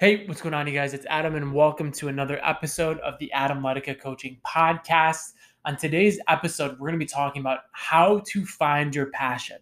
Hey, what's going on, you guys? It's Adam, and welcome to another episode of the Adam Letica Coaching Podcast. On today's episode, we're going to be talking about how to find your passion.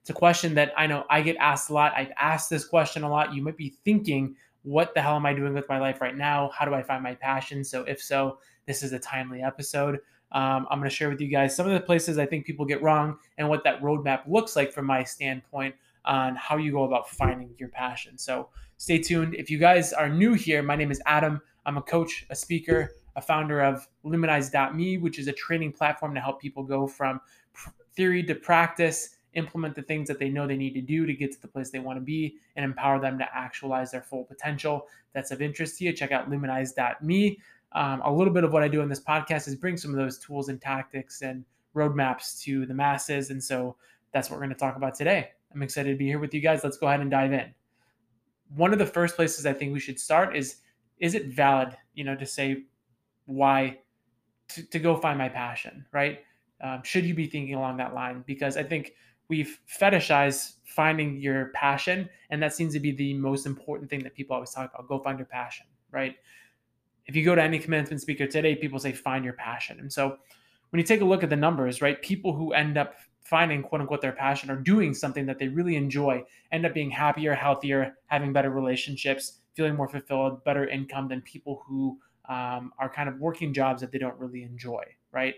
It's a question that I know I get asked a lot. I've asked this question a lot. You might be thinking, what the hell am I doing with my life right now? How do I find my passion? So, if so, this is a timely episode. Um, I'm going to share with you guys some of the places I think people get wrong and what that roadmap looks like from my standpoint on how you go about finding your passion. So stay tuned. If you guys are new here, my name is Adam. I'm a coach, a speaker, a founder of Luminize.me, which is a training platform to help people go from theory to practice, implement the things that they know they need to do to get to the place they want to be, and empower them to actualize their full potential. that's of interest to you. Check out Luminize.me. Um, a little bit of what I do in this podcast is bring some of those tools and tactics and roadmaps to the masses. And so that's what we're going to talk about today. I'm excited to be here with you guys. Let's go ahead and dive in. One of the first places I think we should start is is it valid, you know, to say why to, to go find my passion, right? Um, should you be thinking along that line? Because I think we've fetishized finding your passion, and that seems to be the most important thing that people always talk about. Go find your passion, right? If you go to any commencement speaker today, people say find your passion. And so when you take a look at the numbers, right, people who end up finding quote unquote their passion or doing something that they really enjoy end up being happier, healthier, having better relationships, feeling more fulfilled, better income than people who um, are kind of working jobs that they don't really enjoy, right?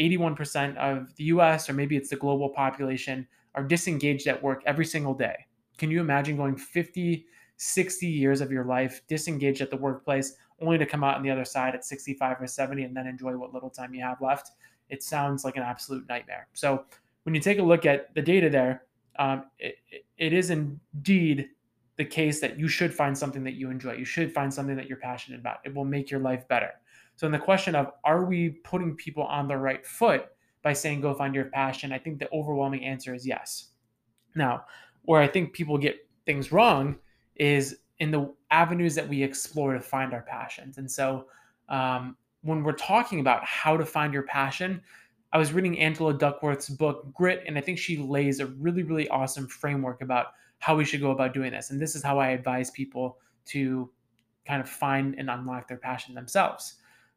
81% of the US, or maybe it's the global population, are disengaged at work every single day. Can you imagine going 50, 60 years of your life disengaged at the workplace, only to come out on the other side at 65 or 70 and then enjoy what little time you have left? It sounds like an absolute nightmare. So, when you take a look at the data there, um, it, it is indeed the case that you should find something that you enjoy. You should find something that you're passionate about. It will make your life better. So, in the question of are we putting people on the right foot by saying go find your passion, I think the overwhelming answer is yes. Now, where I think people get things wrong is in the avenues that we explore to find our passions. And so, um, when we're talking about how to find your passion, I was reading Angela Duckworth's book, Grit, and I think she lays a really, really awesome framework about how we should go about doing this. And this is how I advise people to kind of find and unlock their passion themselves.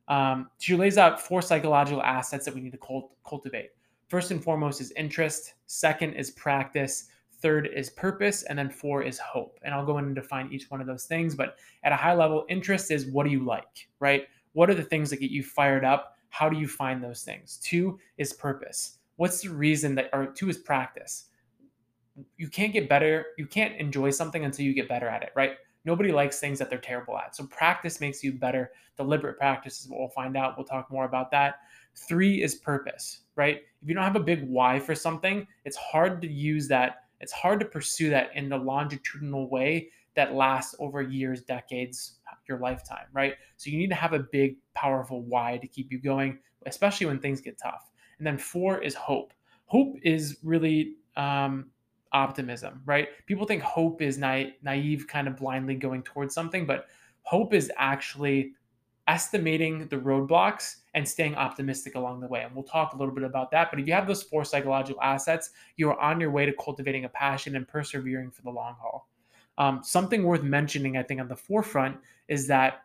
Um, she lays out four psychological assets that we need to cult- cultivate. First and foremost is interest, second is practice, third is purpose, and then four is hope. And I'll go in and define each one of those things. But at a high level, interest is what do you like, right? What are the things that get you fired up? How do you find those things? Two is purpose. What's the reason that, or two is practice. You can't get better, you can't enjoy something until you get better at it, right? Nobody likes things that they're terrible at. So practice makes you better. Deliberate practice is what we'll find out. We'll talk more about that. Three is purpose, right? If you don't have a big why for something, it's hard to use that. It's hard to pursue that in the longitudinal way that lasts over years, decades, your lifetime, right? So you need to have a big, powerful why to keep you going, especially when things get tough. And then four is hope. Hope is really um, optimism, right? People think hope is na- naive, kind of blindly going towards something, but hope is actually estimating the roadblocks and staying optimistic along the way. And we'll talk a little bit about that. But if you have those four psychological assets, you are on your way to cultivating a passion and persevering for the long haul. Um, something worth mentioning, I think, on the forefront is that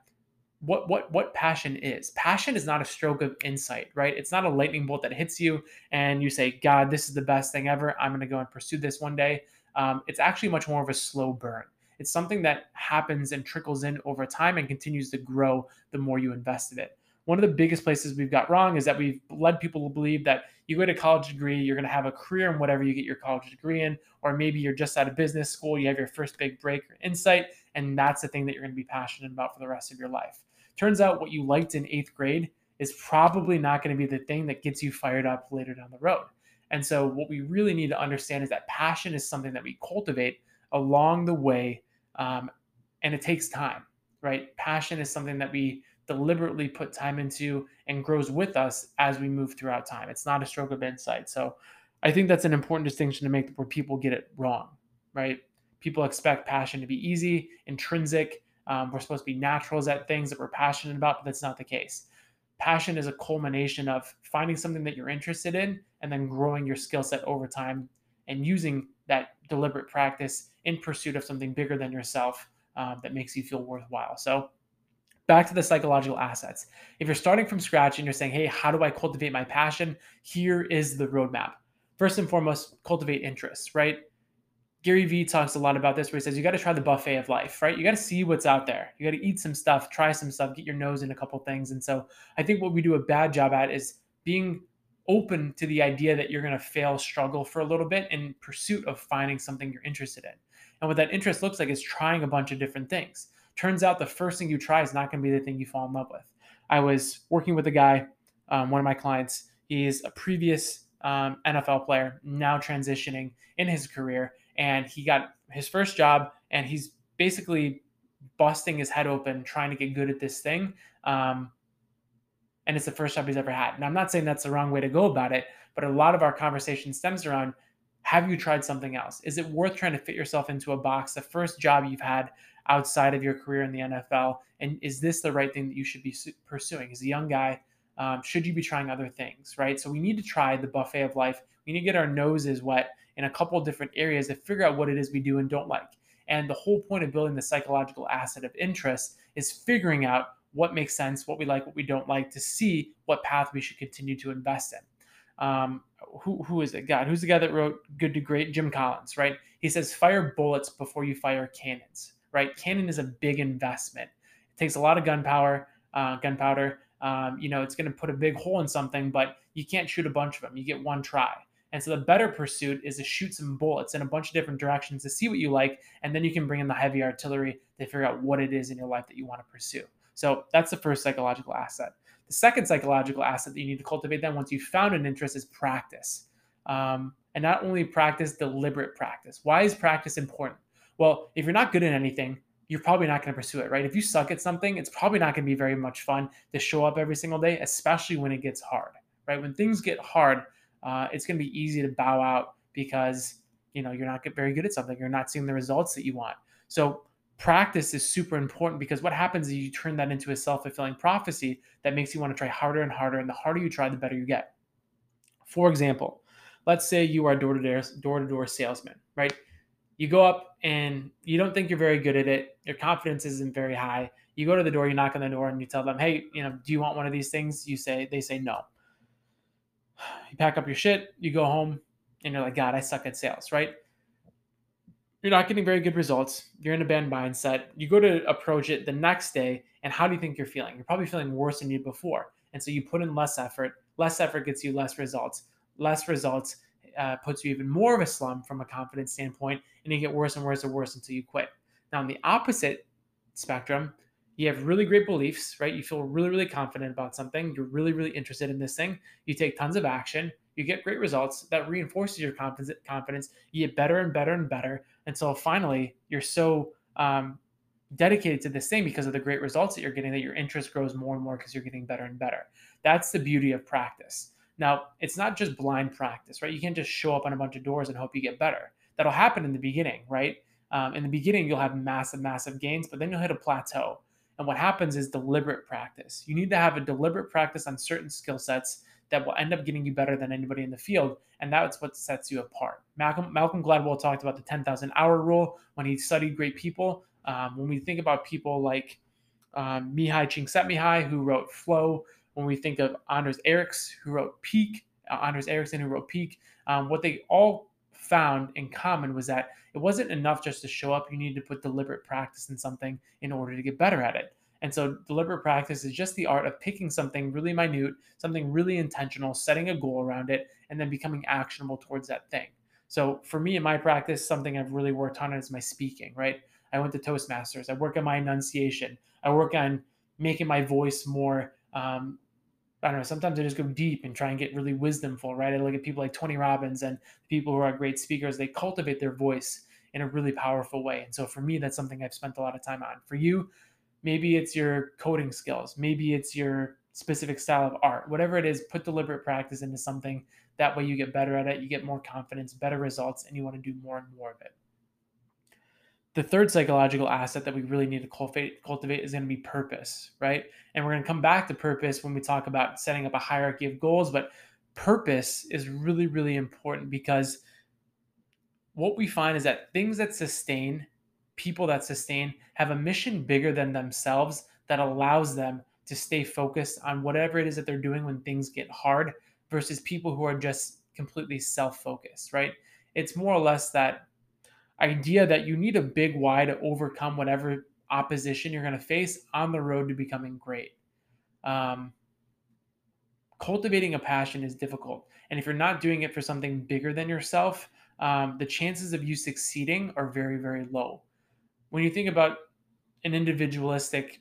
what what what passion is. Passion is not a stroke of insight, right? It's not a lightning bolt that hits you and you say, "God, this is the best thing ever. I'm going to go and pursue this one day." Um, it's actually much more of a slow burn. It's something that happens and trickles in over time and continues to grow the more you invest in it one of the biggest places we've got wrong is that we've led people to believe that you go to college degree, you're going to have a career in whatever you get your college degree in, or maybe you're just out of business school, you have your first big break or insight, and that's the thing that you're going to be passionate about for the rest of your life. Turns out what you liked in eighth grade is probably not going to be the thing that gets you fired up later down the road. And so, what we really need to understand is that passion is something that we cultivate along the way, um, and it takes time, right? Passion is something that we deliberately put time into and grows with us as we move throughout time. It's not a stroke of insight. So I think that's an important distinction to make where people get it wrong, right? People expect passion to be easy, intrinsic. Um, we're supposed to be naturals at things that we're passionate about, but that's not the case. Passion is a culmination of finding something that you're interested in and then growing your skill set over time and using that deliberate practice in pursuit of something bigger than yourself um, that makes you feel worthwhile. So, back to the psychological assets. If you're starting from scratch and you're saying, hey, how do I cultivate my passion? Here is the roadmap. First and foremost, cultivate interests, right? Gary Vee talks a lot about this where he says you got to try the buffet of life, right? You got to see what's out there. You got to eat some stuff, try some stuff, get your nose in a couple things. And so I think what we do a bad job at is being open to the idea that you're going to fail, struggle for a little bit in pursuit of finding something you're interested in. And what that interest looks like is trying a bunch of different things. Turns out the first thing you try is not going to be the thing you fall in love with. I was working with a guy, um, one of my clients. He's a previous um, NFL player, now transitioning in his career and he got his first job and he's basically busting his head open trying to get good at this thing um, and it's the first job he's ever had and i'm not saying that's the wrong way to go about it but a lot of our conversation stems around have you tried something else is it worth trying to fit yourself into a box the first job you've had outside of your career in the nfl and is this the right thing that you should be pursuing as a young guy um, should you be trying other things right so we need to try the buffet of life we need to get our noses wet in a couple different areas to figure out what it is we do and don't like. And the whole point of building the psychological asset of interest is figuring out what makes sense, what we like, what we don't like, to see what path we should continue to invest in. Um, who, who is it? God, who's the guy that wrote Good to Great? Jim Collins, right? He says, fire bullets before you fire cannons, right? Cannon is a big investment. It takes a lot of gunpowder, uh, gunpowder. Um, you know, it's going to put a big hole in something, but you can't shoot a bunch of them. You get one try. And so the better pursuit is to shoot some bullets in a bunch of different directions to see what you like, and then you can bring in the heavy artillery to figure out what it is in your life that you want to pursue. So that's the first psychological asset. The second psychological asset that you need to cultivate then once you've found an interest is practice. Um, and not only practice, deliberate practice. Why is practice important? Well, if you're not good at anything, you're probably not going to pursue it, right? If you suck at something, it's probably not going to be very much fun to show up every single day, especially when it gets hard, right? When things get hard, uh, it's going to be easy to bow out because you know you're not very good at something you're not seeing the results that you want so practice is super important because what happens is you turn that into a self-fulfilling prophecy that makes you want to try harder and harder and the harder you try the better you get for example let's say you are a door-to-door door-to-door salesman right you go up and you don't think you're very good at it your confidence isn't very high you go to the door you knock on the door and you tell them hey you know do you want one of these things you say they say no you pack up your shit, you go home, and you're like, God, I suck at sales, right? You're not getting very good results. You're in a bad mindset. You go to approach it the next day, and how do you think you're feeling? You're probably feeling worse than you before. And so you put in less effort. Less effort gets you less results. Less results uh, puts you even more of a slump from a confidence standpoint, and you get worse and worse and worse until you quit. Now, on the opposite spectrum, you have really great beliefs, right? You feel really, really confident about something. You're really, really interested in this thing. You take tons of action. You get great results. That reinforces your confidence. You get better and better and better until finally you're so um, dedicated to this thing because of the great results that you're getting that your interest grows more and more because you're getting better and better. That's the beauty of practice. Now, it's not just blind practice, right? You can't just show up on a bunch of doors and hope you get better. That'll happen in the beginning, right? Um, in the beginning, you'll have massive, massive gains, but then you'll hit a plateau and what happens is deliberate practice. You need to have a deliberate practice on certain skill sets that will end up getting you better than anybody in the field. And that's what sets you apart. Malcolm, Malcolm Gladwell talked about the 10,000 hour rule when he studied great people. Um, when we think about people like um, Mihai Csikszentmihalyi, who wrote Flow, when we think of Anders Ericsson, who wrote Peak, uh, Anders Ericsson, who wrote Peak, um, what they all found in common was that it wasn't enough just to show up. You needed to put deliberate practice in something in order to get better at it. And so, deliberate practice is just the art of picking something really minute, something really intentional, setting a goal around it, and then becoming actionable towards that thing. So, for me in my practice, something I've really worked on is my speaking, right? I went to Toastmasters. I work on my enunciation. I work on making my voice more um, I don't know, sometimes I just go deep and try and get really wisdomful, right? I look at people like Tony Robbins and people who are great speakers, they cultivate their voice in a really powerful way. And so for me, that's something I've spent a lot of time on. For you, maybe it's your coding skills, maybe it's your specific style of art, whatever it is, put deliberate practice into something. That way you get better at it, you get more confidence, better results, and you want to do more and more of it the third psychological asset that we really need to cultivate, cultivate is going to be purpose, right? And we're going to come back to purpose when we talk about setting up a hierarchy of goals, but purpose is really, really important because what we find is that things that sustain people that sustain have a mission bigger than themselves that allows them to stay focused on whatever it is that they're doing when things get hard versus people who are just completely self-focused, right? It's more or less that idea that you need a big why to overcome whatever opposition you're going to face on the road to becoming great. Um, cultivating a passion is difficult. And if you're not doing it for something bigger than yourself, um, the chances of you succeeding are very, very low. When you think about an individualistic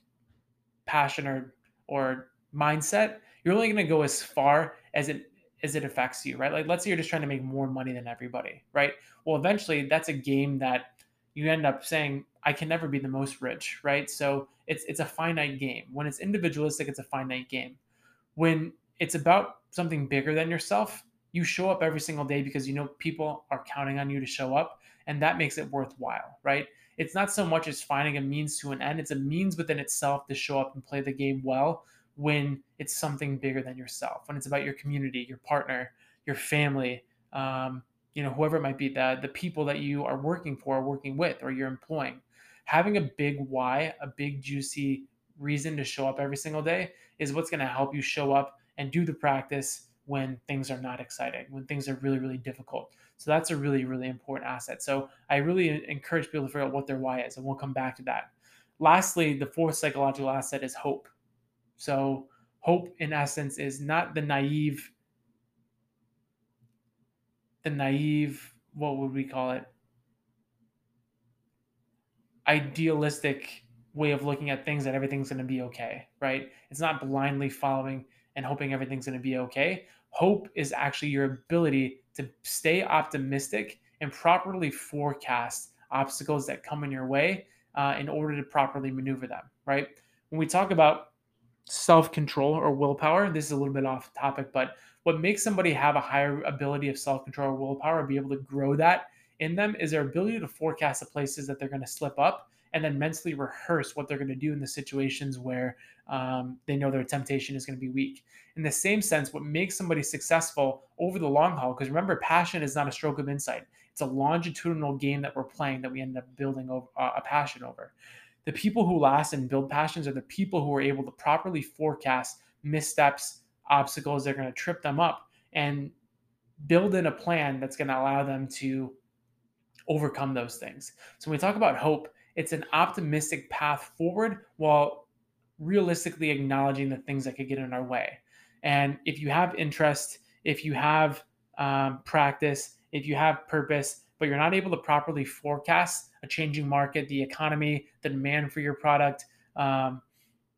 passion or, or mindset, you're only going to go as far as it as it affects you, right? Like let's say you're just trying to make more money than everybody, right? Well, eventually that's a game that you end up saying, I can never be the most rich, right? So it's it's a finite game. When it's individualistic, it's a finite game. When it's about something bigger than yourself, you show up every single day because you know people are counting on you to show up, and that makes it worthwhile, right? It's not so much as finding a means to an end, it's a means within itself to show up and play the game well when it's something bigger than yourself, when it's about your community, your partner, your family, um, you know, whoever it might be, the, the people that you are working for, or working with, or you're employing. Having a big why, a big juicy reason to show up every single day is what's going to help you show up and do the practice when things are not exciting, when things are really, really difficult. So that's a really, really important asset. So I really encourage people to figure out what their why is, and we'll come back to that. Lastly, the fourth psychological asset is hope. So hope, in essence, is not the naive the naive, what would we call it? Idealistic way of looking at things that everything's going to be okay, right? It's not blindly following and hoping everything's going to be okay. Hope is actually your ability to stay optimistic and properly forecast obstacles that come in your way uh, in order to properly maneuver them, right? When we talk about self control or willpower, this is a little bit off topic, but what makes somebody have a higher ability of self control or willpower, be able to grow that in them, is their ability to forecast the places that they're going to slip up and then mentally rehearse what they're going to do in the situations where um, they know their temptation is going to be weak. In the same sense, what makes somebody successful over the long haul, because remember, passion is not a stroke of insight, it's a longitudinal game that we're playing that we end up building uh, a passion over. The people who last and build passions are the people who are able to properly forecast missteps, obstacles that are going to trip them up and build in a plan that's going to allow them to overcome those things. So when we talk about hope, it's an optimistic path forward while realistically acknowledging the things that could get in our way. And if you have interest, if you have um, practice, if you have purpose, but you're not able to properly forecast a changing market, the economy, the demand for your product, um,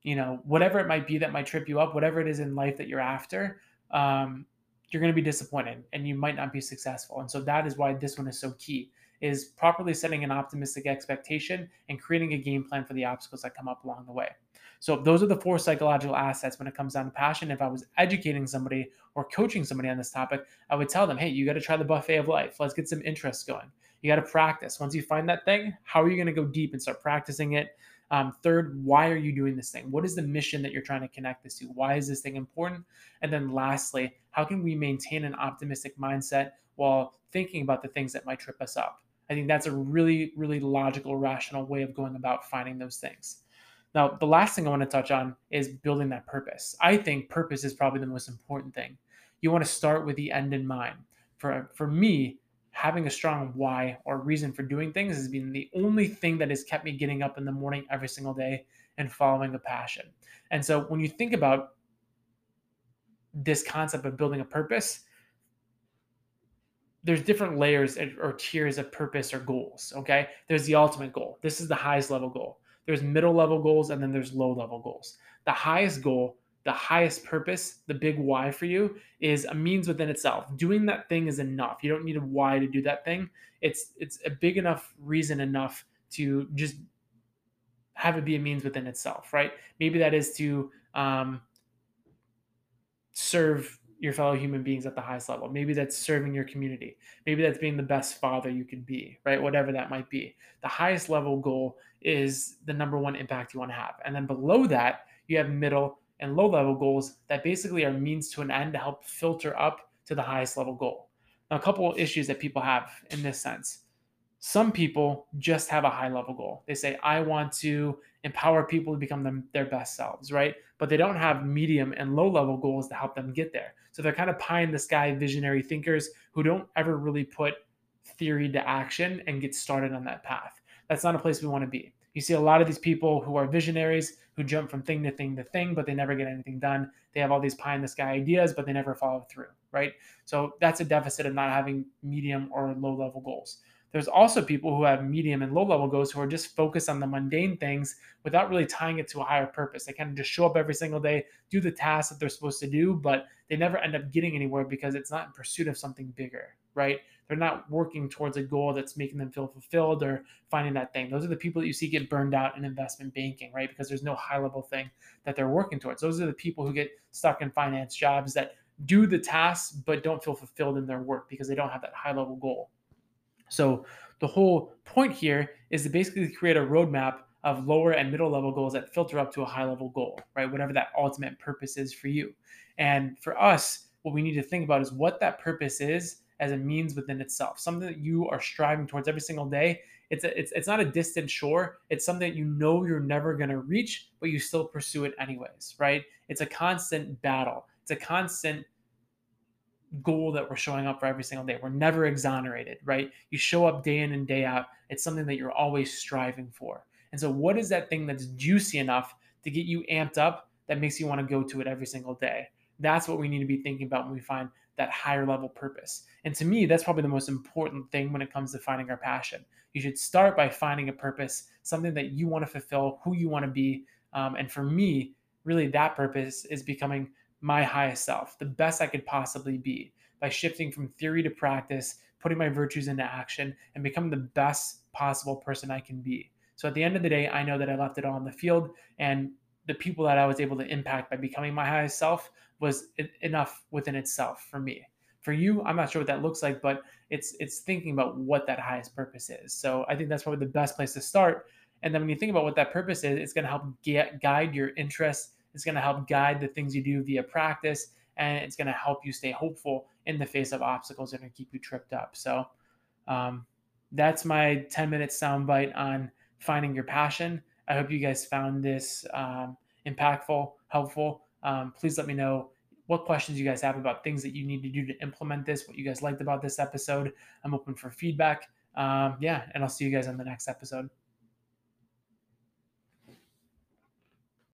you know, whatever it might be that might trip you up, whatever it is in life that you're after, um, you're going to be disappointed and you might not be successful. And so that is why this one is so key is properly setting an optimistic expectation and creating a game plan for the obstacles that come up along the way. So those are the four psychological assets when it comes down to passion. If I was educating somebody or coaching somebody on this topic, I would tell them, hey, you got to try the buffet of life. Let's get some interest going. You got to practice. Once you find that thing, how are you going to go deep and start practicing it? Um, third, why are you doing this thing? What is the mission that you're trying to connect this to? Why is this thing important? And then lastly, how can we maintain an optimistic mindset while thinking about the things that might trip us up? I think that's a really, really logical, rational way of going about finding those things. Now, the last thing I want to touch on is building that purpose. I think purpose is probably the most important thing. You want to start with the end in mind. For, for me, having a strong why or reason for doing things has been the only thing that has kept me getting up in the morning every single day and following a passion. And so when you think about this concept of building a purpose, there's different layers or tiers of purpose or goals. Okay. There's the ultimate goal. This is the highest level goal. There's middle level goals and then there's low level goals. The highest goal the highest purpose, the big why for you is a means within itself. Doing that thing is enough. You don't need a why to do that thing. It's it's a big enough reason enough to just have it be a means within itself, right? Maybe that is to um, serve your fellow human beings at the highest level. Maybe that's serving your community. Maybe that's being the best father you can be, right? Whatever that might be. The highest level goal is the number one impact you want to have. And then below that, you have middle and low level goals that basically are means to an end to help filter up to the highest level goal. Now, a couple issues that people have in this sense. some people just have a high level goal. They say, I want to empower people to become them, their best selves, right? But they don't have medium and low level goals to help them get there. So they're kind of pie in the sky visionary thinkers who don't ever really put theory to action and get started on that path. That's not a place we want to be. You see a lot of these people who are visionaries who jump from thing to thing to thing, but they never get anything done. They have all these pie in the sky ideas, but they never follow through, right? So that's a deficit of not having medium or low level goals. There's also people who have medium and low level goals who are just focused on the mundane things without really tying it to a higher purpose. They kind of just show up every single day, do the tasks that they're supposed to do, but they never end up getting anywhere because it's not in pursuit of something bigger, right? They're not working towards a goal that's making them feel fulfilled or finding that thing. Those are the people that you see get burned out in investment banking, right? Because there's no high level thing that they're working towards. Those are the people who get stuck in finance jobs that do the tasks but don't feel fulfilled in their work because they don't have that high level goal. So the whole point here is to basically create a roadmap of lower and middle level goals that filter up to a high level goal, right? Whatever that ultimate purpose is for you. And for us, what we need to think about is what that purpose is as a means within itself, something that you are striving towards every single day. It's a, it's it's not a distant shore. It's something that you know you're never going to reach, but you still pursue it anyways, right? It's a constant battle. It's a constant goal that we're showing up for every single day. We're never exonerated, right? You show up day in and day out. It's something that you're always striving for. And so, what is that thing that's juicy enough to get you amped up that makes you want to go to it every single day? That's what we need to be thinking about when we find that higher level purpose. And to me, that's probably the most important thing when it comes to finding our passion. You should start by finding a purpose, something that you want to fulfill, who you want to be. Um, and for me, really, that purpose is becoming my highest self, the best I could possibly be by shifting from theory to practice, putting my virtues into action, and becoming the best possible person I can be. So at the end of the day, I know that I left it all on the field, and the people that I was able to impact by becoming my highest self was enough within itself for me. For you, I'm not sure what that looks like, but it's it's thinking about what that highest purpose is. So I think that's probably the best place to start. And then when you think about what that purpose is, it's going to help get, guide your interests it's going to help guide the things you do via practice, and it's going to help you stay hopeful in the face of obstacles that are going to keep you tripped up. So um, that's my 10 minute soundbite on finding your passion. I hope you guys found this um, impactful, helpful. Um, please let me know what questions you guys have about things that you need to do to implement this, what you guys liked about this episode. I'm open for feedback. Um, yeah, and I'll see you guys on the next episode.